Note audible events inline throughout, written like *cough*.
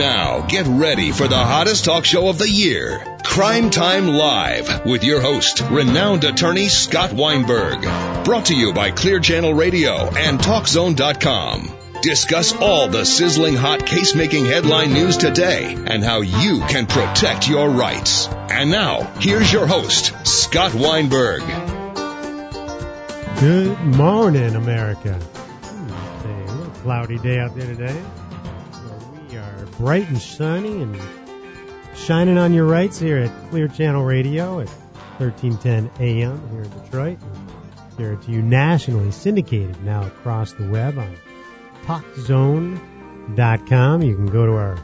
Now, get ready for the hottest talk show of the year, Crime Time Live, with your host, renowned attorney Scott Weinberg. Brought to you by Clear Channel Radio and TalkZone.com. Discuss all the sizzling hot case making headline news today and how you can protect your rights. And now, here's your host, Scott Weinberg. Good morning, America. It's a little cloudy day out there today. We are bright and sunny and shining on your rights here at Clear Channel Radio at 1310 AM here in Detroit. Here to you nationally syndicated now across the web on TalkZone.com. You can go to our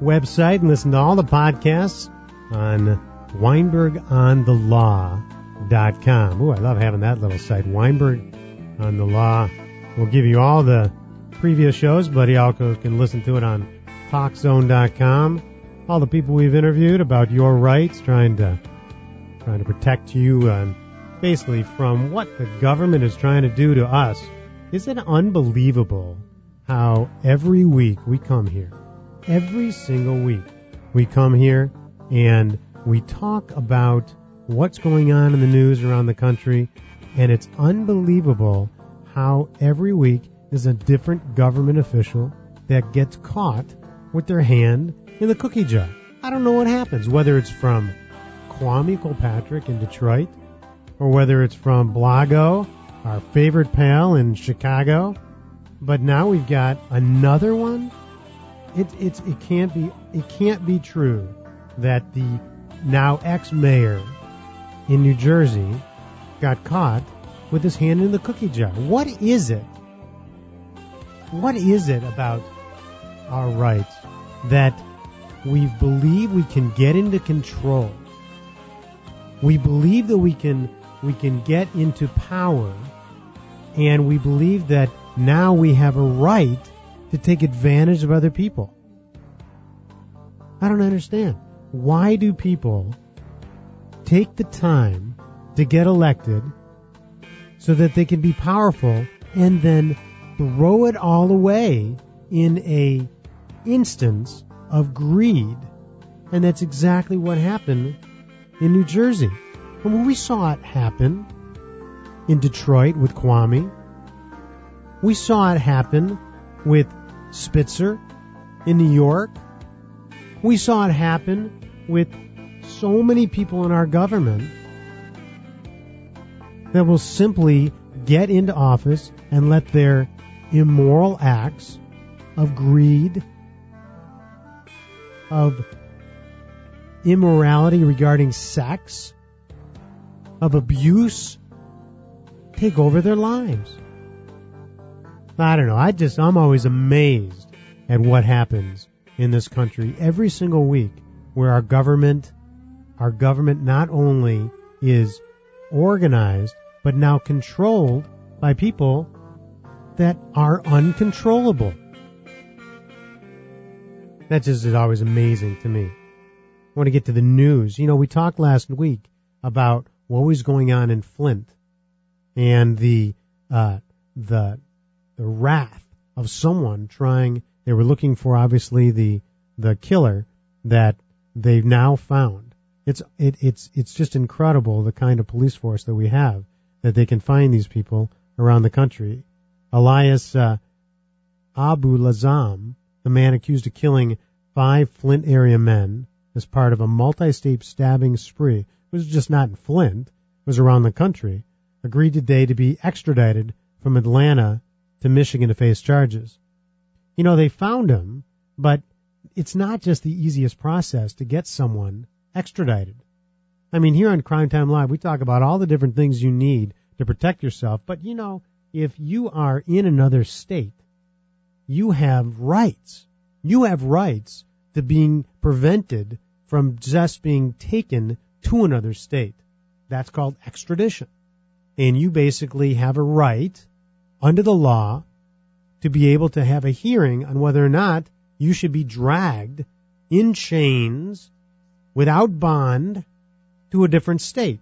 website and listen to all the podcasts on WeinbergOnTheLaw.com. Ooh, I love having that little site. Weinberg on the Law will give you all the previous shows, but you also can listen to it on TalkZone.com. All the people we've interviewed about your rights, trying to trying to protect you, uh, basically from what the government is trying to do to us. Isn't it unbelievable how every week we come here, every single week we come here and we talk about what's going on in the news around the country, and it's unbelievable how every week is a different government official that gets caught with their hand in the cookie jar. I don't know what happens, whether it's from Kwame Kilpatrick in Detroit, or whether it's from Blago, our favorite pal in Chicago, but now we've got another one. It, it's it can't be it can't be true that the now ex-mayor in New Jersey got caught with his hand in the cookie jar. What is it? What is it about our rights that we believe we can get into control? We believe that we can we can get into power and we believe that now we have a right to take advantage of other people. I don't understand. Why do people take the time to get elected so that they can be powerful and then throw it all away in a instance of greed? And that's exactly what happened in New Jersey. And when we saw it happen in Detroit with Kwame, we saw it happen with Spitzer in New York. We saw it happen with so many people in our government that will simply get into office and let their immoral acts of greed, of immorality regarding sex, of abuse, take over their lives. I don't know. I just, I'm always amazed at what happens in this country every single week where our government, our government not only is organized, but now controlled by people that are uncontrollable. That just is always amazing to me. I want to get to the news. You know, we talked last week about what was going on in Flint and the, uh, the the wrath of someone trying. They were looking for obviously the the killer that they've now found. It's it, it's it's just incredible the kind of police force that we have that they can find these people around the country. Elias uh, Abuelazam, the man accused of killing five Flint area men as part of a multi-state stabbing spree, was just not in Flint, was around the country, agreed today to be extradited from Atlanta to Michigan to face charges. You know, they found him, but it's not just the easiest process to get someone extradited. I mean, here on Crime Time Live, we talk about all the different things you need to protect yourself, but you know, if you are in another state, you have rights. You have rights to being prevented from just being taken to another state. That's called extradition. And you basically have a right under the law to be able to have a hearing on whether or not you should be dragged in chains without bond to a different state.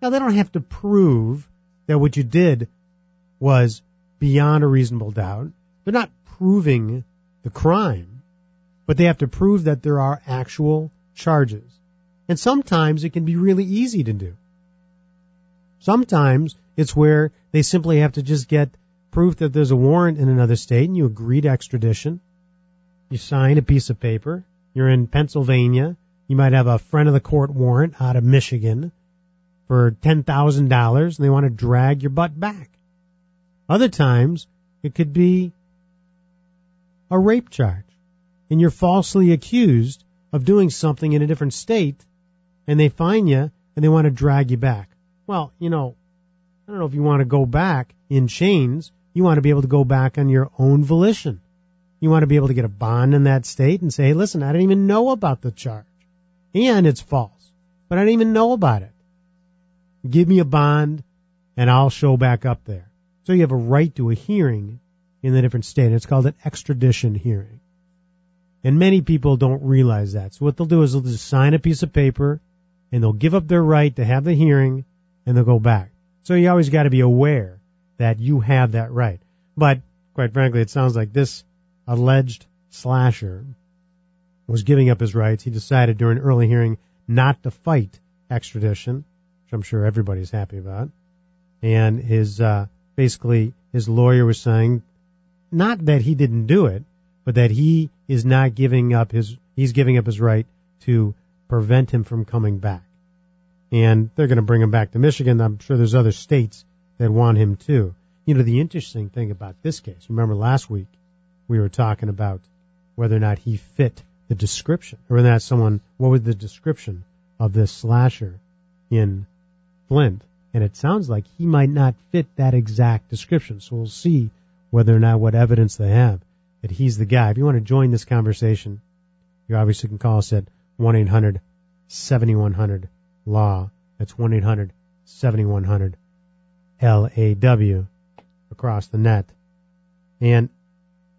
Now, they don't have to prove that what you did was beyond a reasonable doubt. They're not proving the crime, but they have to prove that there are actual charges. And sometimes it can be really easy to do. Sometimes it's where they simply have to just get proof that there's a warrant in another state and you agree to extradition. You sign a piece of paper. You're in Pennsylvania. You might have a friend of the court warrant out of Michigan for $10,000 and they want to drag your butt back. Other times it could be a rape charge and you're falsely accused of doing something in a different state and they find you and they want to drag you back. Well, you know, I don't know if you want to go back in chains. You want to be able to go back on your own volition. You want to be able to get a bond in that state and say, hey, listen, I didn't even know about the charge. And it's false. But I didn't even know about it. Give me a bond and I'll show back up there. So you have a right to a hearing in the different state. It's called an extradition hearing. And many people don't realize that. So what they'll do is they'll just sign a piece of paper and they'll give up their right to have the hearing and they'll go back. So you always got to be aware that you have that right. But quite frankly, it sounds like this alleged slasher was giving up his rights. He decided during an early hearing not to fight extradition, which I'm sure everybody's happy about. And his, uh, basically, his lawyer was saying not that he didn't do it, but that he is not giving up his, he's giving up his right to prevent him from coming back and they're going to bring him back to Michigan. I'm sure there's other states that want him too. You know, the interesting thing about this case, remember last week we were talking about whether or not he fit the description, or not someone, what was the description of this slasher in Flint? And it sounds like he might not fit that exact description. So we'll see whether or not what evidence they have that he's the guy. If you want to join this conversation, you obviously can call us at 1 800 7100 law. That's 1 800 7100 LAW across the net. And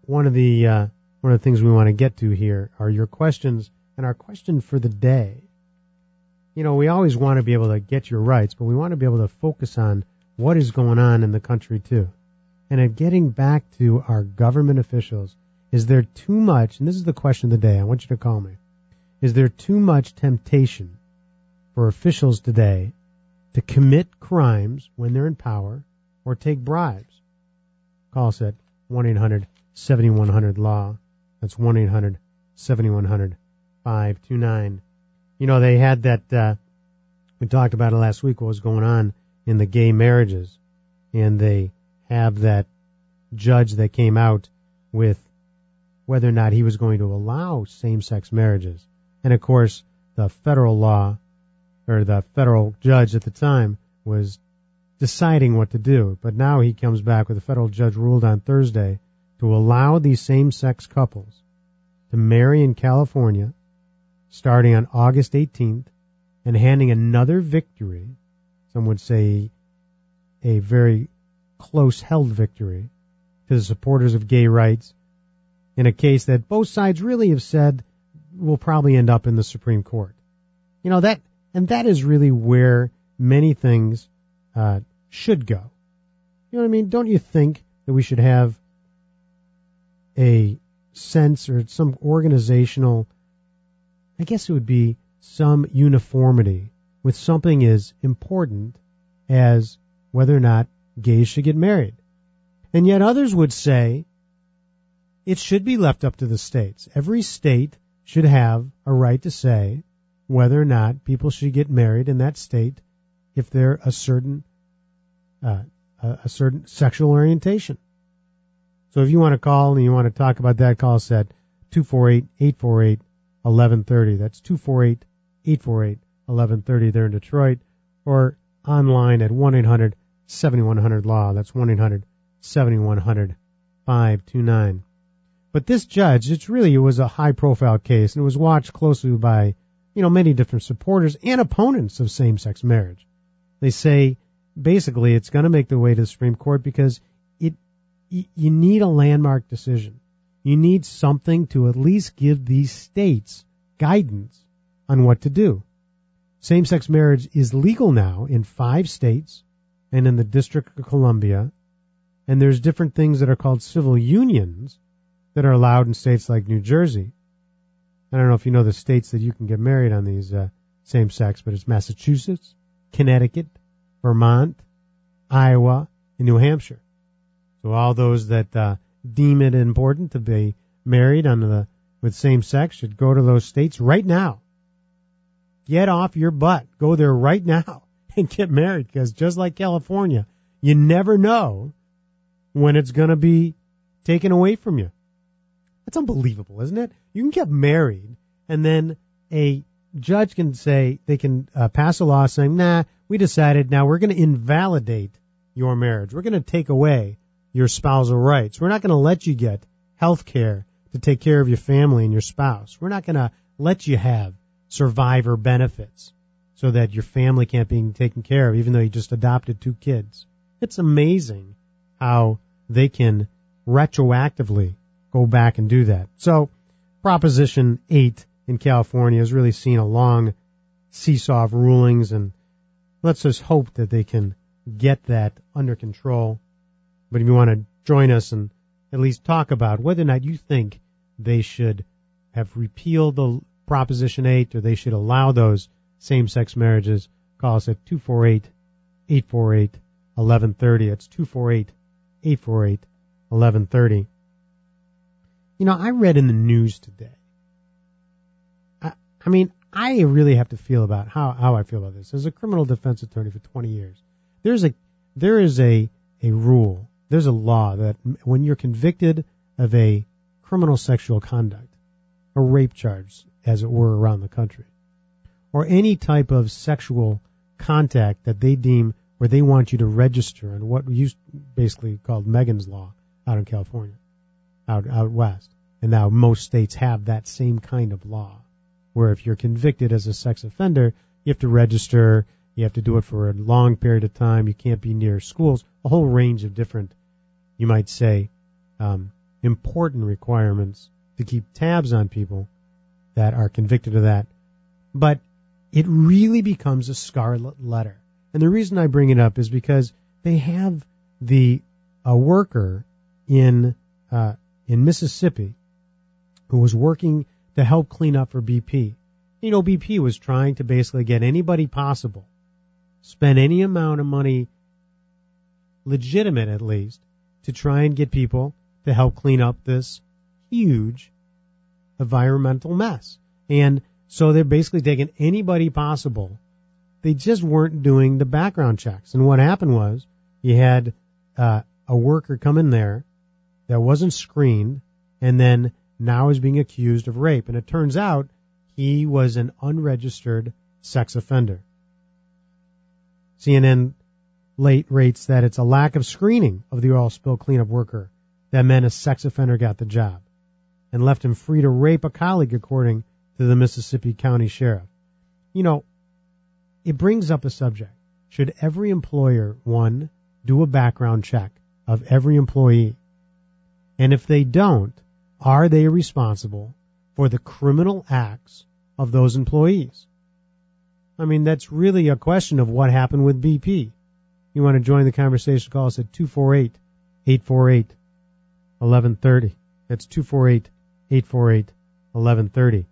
one of the uh, one of the things we want to get to here are your questions and our question for the day. You know, we always want to be able to get your rights, but we want to be able to focus on what is going on in the country too. And at getting back to our government officials, is there too much, and this is the question of the day, I want you to call me, is there too much temptation for officials today to commit crimes when they're in power or take bribes. Call us at 1 800 7100 Law. That's 1 800 7100 529. You know, they had that, uh, we talked about it last week, what was going on in the gay marriages. And they have that judge that came out with whether or not he was going to allow same sex marriages. And of course, the federal law or the federal judge at the time was deciding what to do. But now he comes back with a federal judge ruled on Thursday to allow these same sex couples to marry in California starting on August 18th and handing another victory, some would say a very close held victory, to the supporters of gay rights in a case that both sides really have said will probably end up in the Supreme Court. You know, that and that is really where many things uh, should go. You know what I mean? Don't you think that we should have a sense or some organizational, I guess it would be some uniformity with something as important as whether or not gays should get married. And yet others would say it should be left up to the states. Every state should have a right to say, whether or not people should get married in that state if they're a certain uh, a certain sexual orientation. So if you want to call and you want to talk about that, call us at 248-848-1130. That's 248-848-1130 there in Detroit or online at 1-800-7100-LAW. That's 1-800-7100-529. But this judge, it's really, it was a high profile case and it was watched closely by you know, many different supporters and opponents of same-sex marriage. They say basically it's going to make the way to the Supreme Court because it you need a landmark decision. You need something to at least give these states guidance on what to do. Same sex marriage is legal now in five states and in the District of Columbia. And there's different things that are called civil unions that are allowed in states like New Jersey. I don't know if you know the states that you can get married on these uh, same sex, but it's Massachusetts, Connecticut, Vermont, Iowa, and New Hampshire. So all those that uh, deem it important to be married under the with same sex should go to those states right now. Get off your butt. Go there right now *laughs* and get married because just like California, you never know when it's going to be taken away from you. That's unbelievable, isn't it? You can get married and then a judge can say they can uh, pass a law saying, "Nah, we decided now we're going to invalidate your marriage. We're going to take away your spousal rights. We're not going to let you get health care to take care of your family and your spouse. We're not going to let you have survivor benefits so that your family can't be taken care of even though you just adopted two kids. It's amazing how they can retroactively go back and do that. So Proposition 8 in California has really seen a long seesaw of rulings and let's just hope that they can get that under control. But if you want to join us and at least talk about whether or not you think they should have repealed the Proposition 8 or they should allow those same sex marriages, call us at 248 848 1130. That's 248 848 1130. You know, I read in the news today. I, I mean, I really have to feel about how, how I feel about this. As a criminal defense attorney for 20 years, there's a, there is a, a rule, there's a law that when you're convicted of a criminal sexual conduct, a rape charge, as it were, around the country, or any type of sexual contact that they deem where they want you to register and what used basically called Megan's Law out in California out out west. And now most states have that same kind of law, where if you're convicted as a sex offender, you have to register, you have to do it for a long period of time, you can't be near schools, a whole range of different, you might say, um, important requirements to keep tabs on people that are convicted of that. But it really becomes a scarlet letter. And the reason I bring it up is because they have the a worker in uh, in Mississippi who was working to help clean up for BP. You know, BP was trying to basically get anybody possible, spend any amount of money, legitimate at least, to try and get people to help clean up this huge environmental mess. And so they're basically taking anybody possible. They just weren't doing the background checks. And what happened was you had uh, a worker come in there that wasn't screened and then now is being accused of rape. And it turns out he was an unregistered sex offender. CNN late rates that it's a lack of screening of the oil spill cleanup worker that meant a sex offender got the job and left him free to rape a colleague, according to the Mississippi County Sheriff. You know, it brings up a subject. Should every employer, one, do a background check of every employee? And if they don't, are they responsible for the criminal acts of those employees? I mean, that's really a question of what happened with BP. You want to join the conversation, call us at 248 848 1130. That's 248 848 1130.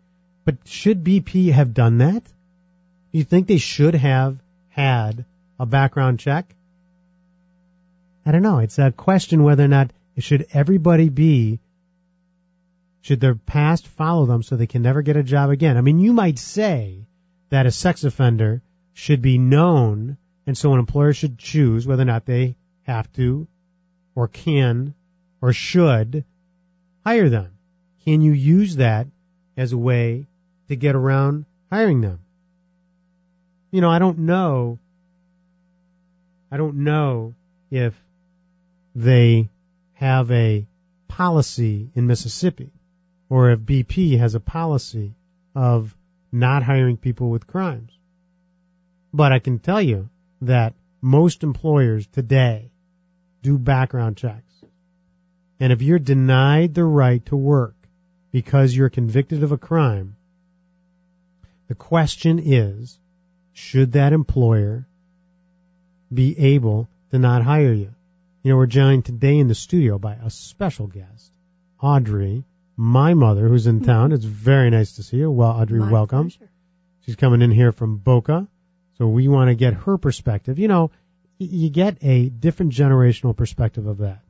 But should BP have done that? Do you think they should have had a background check? I don't know. It's a question whether or not should everybody be should their past follow them so they can never get a job again? I mean, you might say that a sex offender should be known, and so an employer should choose whether or not they have to, or can, or should hire them. Can you use that as a way to get around hiring them? You know, I don't know. I don't know if they have a policy in Mississippi or if BP has a policy of not hiring people with crimes. But I can tell you that most employers today do background checks. And if you're denied the right to work because you're convicted of a crime, the question is, should that employer be able to not hire you? You know, we're joined today in the studio by a special guest, Audrey, my mother, who's in town. It's very nice to see you. Well, Audrey, My welcome. pleasure. She's coming in here from Boca, so we want to get her perspective. You know, you get a different generational perspective of that.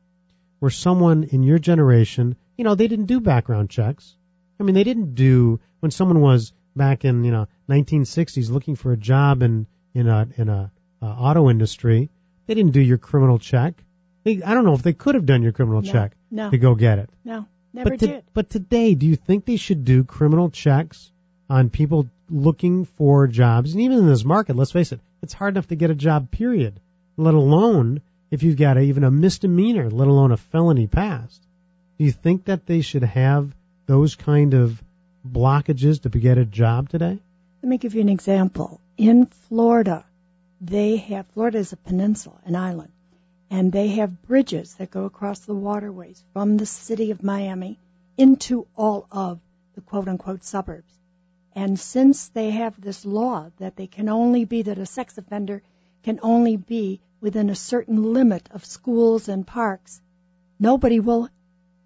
Where someone in your generation, you know, they didn't do background checks. I mean, they didn't do when someone was back in you know 1960s looking for a job in in a in a uh, auto industry. They didn't do your criminal check. They, I don't know if they could have done your criminal No, check no. to go get it. No, never but, to- did. but today, do you think they should do criminal checks on people looking for jobs? And even in this market, let's face it, it's hard enough to get a job, period, let alone if you've got a, even a misdemeanor, let alone a felony past. Do you think that they should have those kind of blockages to get a job today? Let me give you an example. In Florida, they have Florida is a peninsula, an island, and they have bridges that go across the waterways from the city of Miami into all of the quote unquote suburbs. And since they have this law that they can only be that a sex offender can only be within a certain limit of schools and parks, nobody will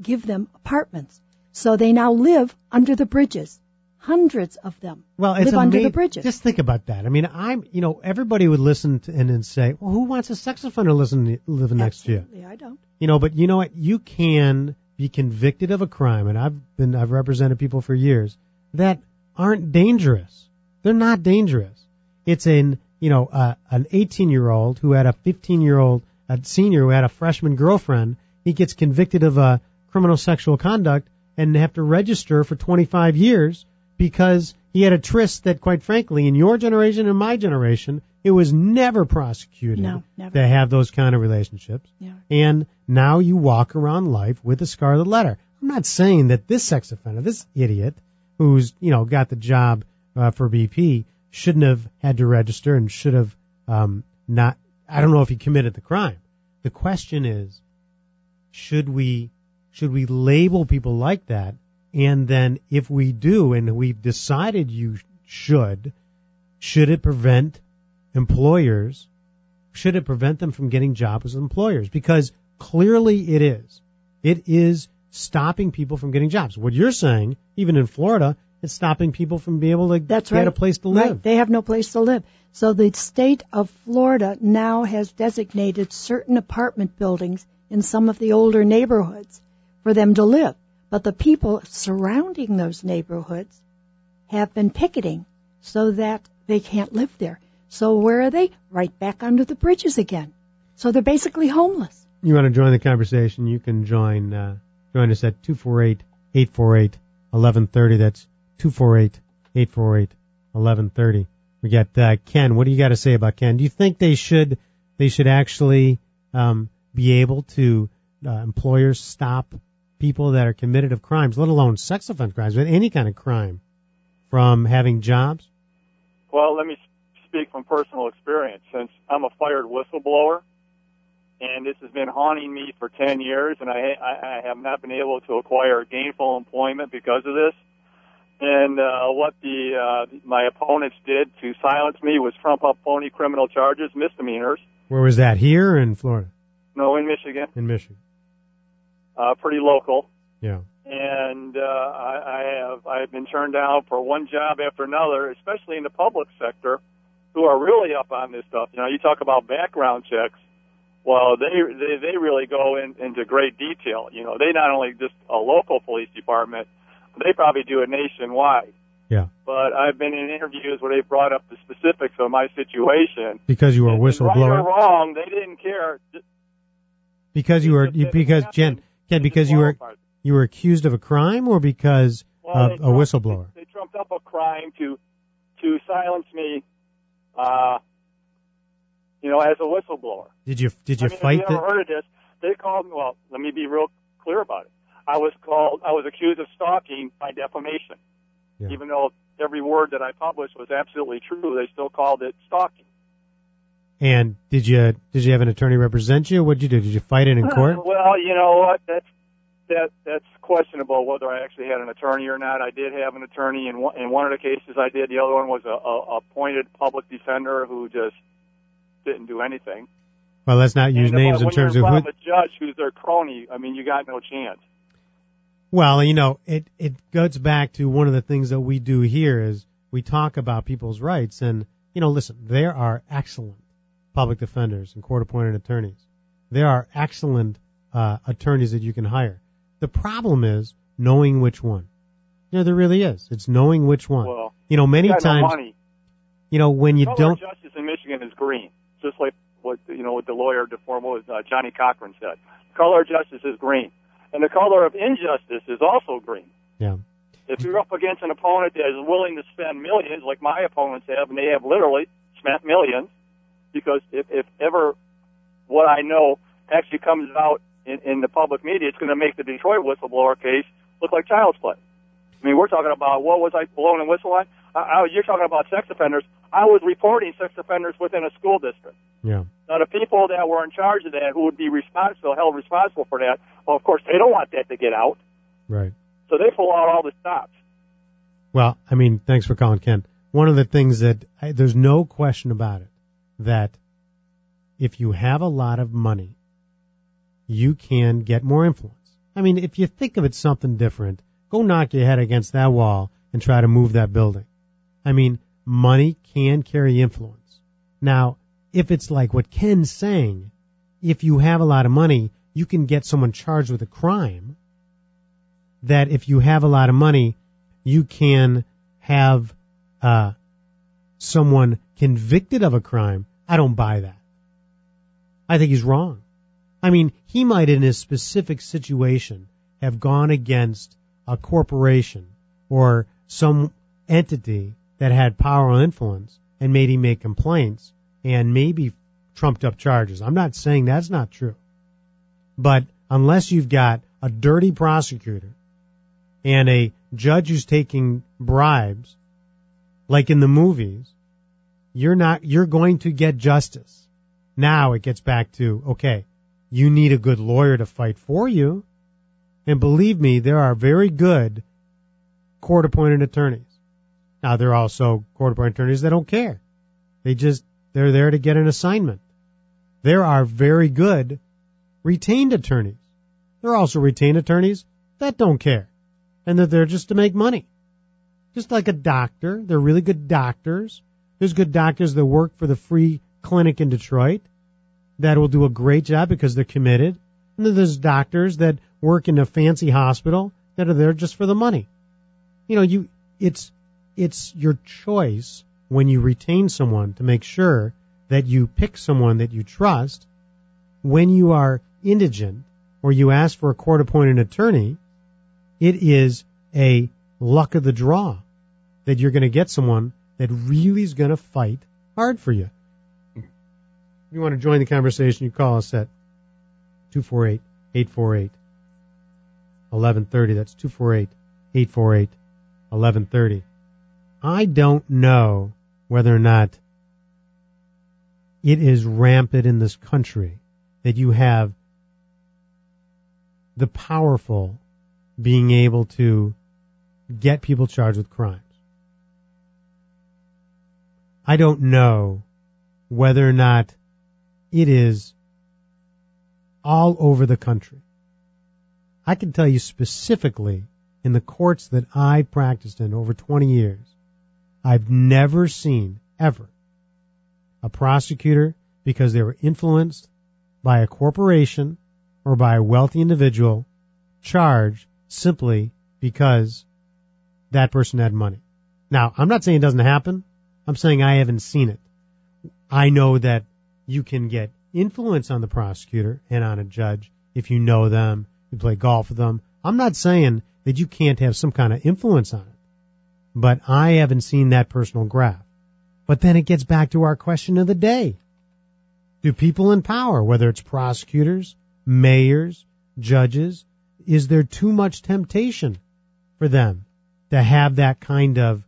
give them apartments. So they now live under the bridges. Hundreds of them Well, it's live under ama- the bridges. Just think about that. I mean, I'm, you know, everybody would listen to, and then say, well, who wants a sex offender to listen living next to you? Absolutely, I don't. You know, but you know what? You can be convicted of a crime, and I've been I've represented people for years that aren't dangerous. They're not dangerous. It's an you know uh, an 18 year old who had a 15 year old a senior who had a freshman girlfriend. He gets convicted of a criminal sexual conduct and have to register for 25 years because he had a tryst that, quite frankly, in your generation and my generation, it was never prosecuted No, never. to have those kind of relationships Yeah. and now you walk around life with a scarlet letter. I'm not saying that this sex offender, this idiot who's you know got the job uh, for BP, shouldn't have had to register and should have um, not. I don't know if he committed the crime. The question is, should we should we label people like that? And then if we do, and we've decided you should, should it prevent employers should it prevent them from getting jobs as employers? Because clearly it is. It is stopping people from getting jobs. What you're saying, even in Florida, it's stopping people from being able to That's get right. a place to live. Right. live. They have no place to live. So the state of Florida now has designated certain apartment buildings in some of the older neighborhoods for them to live. But the people surrounding those neighborhoods have been picketing so that they can't live there. So where are they? Right back under the bridges again. So they're basically homeless. You want to join the conversation? You can join uh, join us at 248-848-1130. That's 248-848-1130. We got uh, Ken. What do you got to say about Ken? Do you think they should they should actually um, be able to uh, employers stop people that are committed of crimes, let alone sex offense crimes, but any kind of crime, from having jobs? Well, let me speak from personal experience since I'm a fired whistleblower, and this has been haunting me for 10 years, and I, I, I have not been able to acquire gainful employment because of this. And uh, what the uh, my opponents did to silence me was trump up phony criminal charges, misdemeanors. Where was that? Here or in Florida? No, in Michigan, In Michigan? Uh, pretty local. Yeah. and uh, I, I have I've been turned down for one job after another, especially in the public sector, who are really up on this stuff. You know, you talk about background checks. Well, they they, they really go in, into great detail. You know, they not only just a local police department, they probably do it nationwide. Yeah. But I've been in interviews where they brought up the specifics of my situation. Because you were a And Right or whistleblower. wrong, they didn't care. Because you were you, that it because Jen Ken because you were you were accused of a crime or because Well, of a trumped- whistleblower. They, they trumped up a crime to to silence me, uh, you know, as a whistleblower. Did you did you I mean, fight if you the ever heard of this? They called me. Well, let me be real clear about it. I was called. I was accused of stalking by defamation, Yeah. even though every word that I published was absolutely true. They still called it stalking. And did you did you have an attorney represent you? What'd you do? Did you fight it in uh, court? well, you know what? That's that that's questionable whether I actually had an attorney or not. I did have an attorney in one, in one of the cases. I did. The other one was a, a appointed public defender who just didn't do anything. Well, let's not use and uh, names in terms of who. a judge who's their crony, I mean, you got no chance. Well, you know, it it goes back to one of the things that we do here is we talk about people's rights, and you know, listen, there are excellent public defenders and court-appointed attorneys. There are excellent uh, attorneys that you can hire. The problem is knowing which one. You know, there really is. It's knowing which one. Well, you know, many no times, money. you know, when you color don't. of justice in Michigan is green, just like what you know what the lawyer deformal uh, Johnnie Cochran said. Color of justice is green, and the color of injustice is also green. Yeah. If you're up against an opponent that is willing to spend millions, like my opponents have, and they have literally spent millions, because if, if ever what I know actually comes out in, in the public media, it's going to make the Detroit whistleblower case look like child's play. I mean, we're talking about what was I blowing a whistle on? I, I, you're talking about sex offenders. I was reporting sex offenders within a school district. Yeah. Now, the people that were in charge of that, who would be responsible, held responsible for that, well, of course, they don't want that to get out, Right. so they pull out all the stops. Well, I mean, thanks for calling, Ken. One of the things that I, there's no question about it that if you have a lot of money, you can get more influence. I mean, if you think of it something different, go knock your head against that wall and try to move that building. I mean, money can carry influence. Now, if it's like what Ken's saying, if you have a lot of money, you can get someone charged with a crime. That if you have a lot of money, you can have uh, someone convicted of a crime. I don't buy that. I think he's wrong. I mean, he might in his specific situation have gone against a corporation or some entity that had power or influence and made him make complaints and maybe trumped up charges. I'm not saying that's not true. But unless you've got a dirty prosecutor and a judge who's taking bribes, like in the movies, you're not, you're going to get justice. Now it gets back to, okay, you need a good lawyer to fight for you. And believe me, there are very good court appointed attorneys. Now there are also court appointed attorneys that don't care. They just, they're there to get an assignment. There are very good retained attorneys. There are also retained attorneys that don't care and that they're just to make money. Just like a doctor. They're really good doctors. There's good doctors that work for the free clinic in Detroit that will do a great job because they're committed. And then there's doctors that work in a fancy hospital that are there just for the money. You know, you, it's, it's your choice when you retain someone to make sure that you pick someone that you trust. When you are indigent or you ask for a court appointed attorney, it is a luck of the draw that you're going to get someone that really is going to fight hard for you. If you want to join the conversation, you call us at 248 848 1130. That's 248 848 1130. I don't know whether or not it is rampant in this country that you have the powerful being able to get people charged with crimes. I don't know whether or not it is all over the country. I can tell you specifically in the courts that I practiced in over 20 years, I've never seen ever a prosecutor because they were influenced by a corporation or by a wealthy individual charged simply because that person had money. Now, I'm not saying it doesn't happen. I'm saying I haven't seen it. I know that you can get influence on the prosecutor and on a judge if you know them, you play golf with them. I'm not saying that you can't have some kind of influence on it, but I haven't seen that personal graph. But then it gets back to our question of the day. Do people in power, whether it's prosecutors, mayors, judges, is there too much temptation for them to have that kind of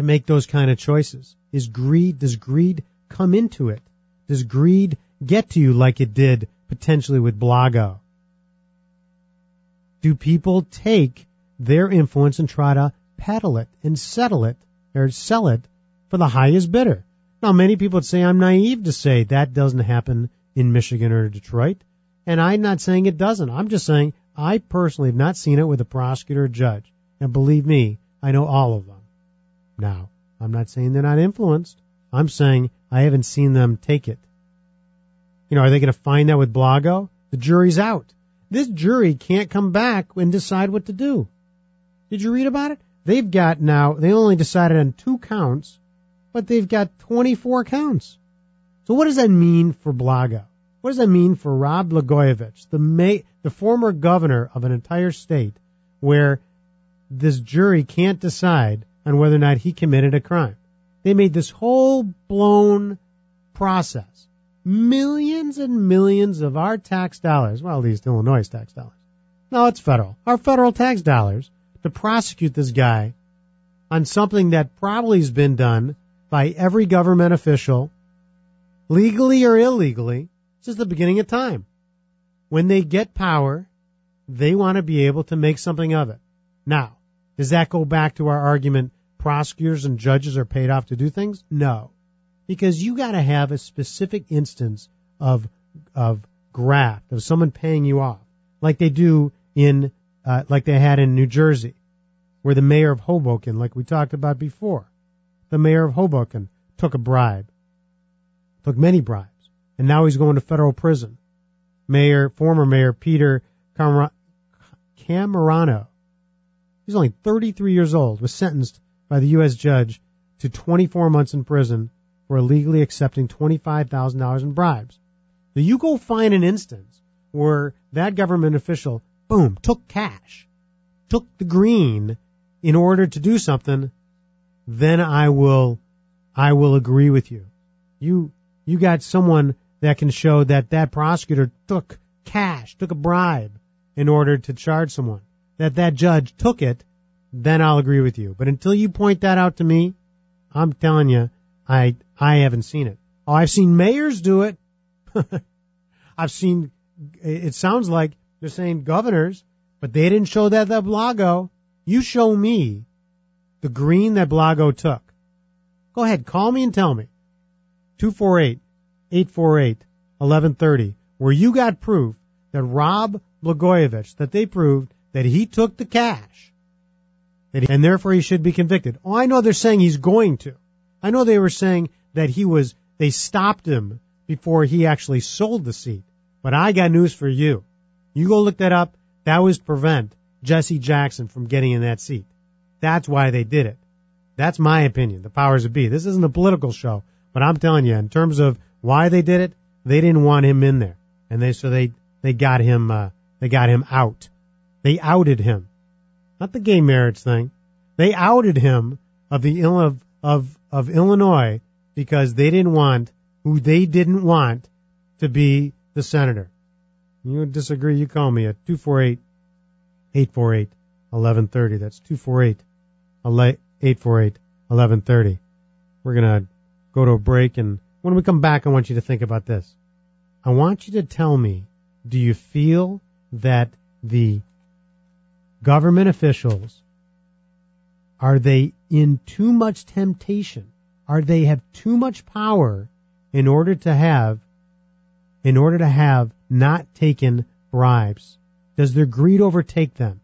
to make those kind of choices? Is greed does greed come into it? Does greed get to you like it did potentially with Blago do people take their influence and try to peddle it and settle it or sell it for the highest bidder. Now, many people would say I'm naive to say that doesn't happen in Michigan or Detroit, and I'm not saying it doesn't. I'm just saying I personally have not seen it with a prosecutor or judge, and believe me, I know all of them. Now, I'm not saying they're not influenced. I'm saying I haven't seen them take it. You know, are they going to find that with Blago? The jury's out. This jury can't come back and decide what to do. Did you read about it? They've got now, they only decided on two counts, but they've got 24 counts. So what does that mean for Blago? What does that mean for Rod Blagojevich, the may, the former governor of an entire state where this jury can't decide on whether or not he committed a crime? They made this whole blown process. Millions and millions of our tax dollars, well, at least Illinois' tax dollars. No, it's federal. Our federal tax dollars to prosecute this guy on something that probably has been done by every government official, legally or illegally, since the beginning of time. When they get power, they want to be able to make something of it. Now, does that go back to our argument prosecutors and judges are paid off to do things? No. Because you gotta have a specific instance of, of graft, of someone paying you off, like they do in, uh, like they had in New Jersey, where the mayor of Hoboken, like we talked about before, the mayor of Hoboken took a bribe, took many bribes, and now he's going to federal prison. Mayor, former mayor Peter Cammarano, he's only 33 years old, was sentenced by the U.S. judge to 24 months in prison for illegally accepting $25,000 in bribes. Now you go find an instance where that government official, boom, took cash, took the green in order to do something, then I will, I will agree with you. You, you got someone that can show that that prosecutor took cash, took a bribe in order to charge someone. That that judge took it then I'll agree with you. But until you point that out to me, I'm telling you, I I haven't seen it. Oh, I've seen mayors do it. *laughs* I've seen. It sounds like they're saying governors, but they didn't show that that Blago. You show me the green that Blago took. Go ahead, call me and tell me. 248 848 1130, where you got proof that Rod Blagojevich, that they proved that he took the cash and therefore he should be convicted. Oh, I know they're saying he's going to. I know they were saying that he was, they stopped him before he actually sold the seat. But I got news for you. You go look that up. That was prevent Jesse Jackson from getting in that seat. That's why they did it. That's my opinion. The powers that be. This isn't a political show, but I'm telling you, in terms of why they did it, they didn't want him in there, and they so they they got him uh, they got him out. They outed him not the gay marriage thing. They outed him of the of of of Illinois because they didn't want who they didn't want to be the senator. You disagree? You call me at two four eight eight four eight eleven thirty. That's two four eight eight four eight eleven thirty. We're gonna go to a break, and when we come back, I want you to think about this. I want you to tell me: Do you feel that the government officials, are they in too much temptation? Are they have too much power in order to have, in order to have not taken bribes? Does their greed overtake them?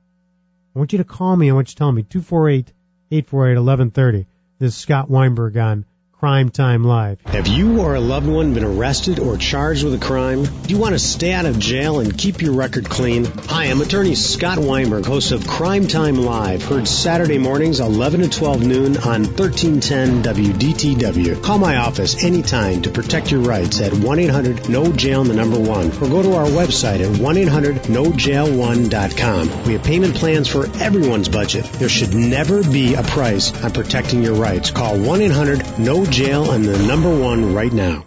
I want you to call me. I want you to tell me. 248 848 1130. This is Scott Weinberg on Crime Time Live. Have you or a loved one been arrested or charged with a crime? Do you want to stay out of jail and keep your record clean? Hi, I'm attorney Scott Weinberg, host of Crime Time Live, heard Saturday mornings 11 to 12 noon on 1310 WDTW. Call my office anytime to protect your rights at 1-800-NO-JAIL the number 1 or go to our website at 1-800-NOJAIL1.com. We have payment plans for everyone's budget. There should never be a price on protecting your rights. Call 1-800-NO jail and the number one right now.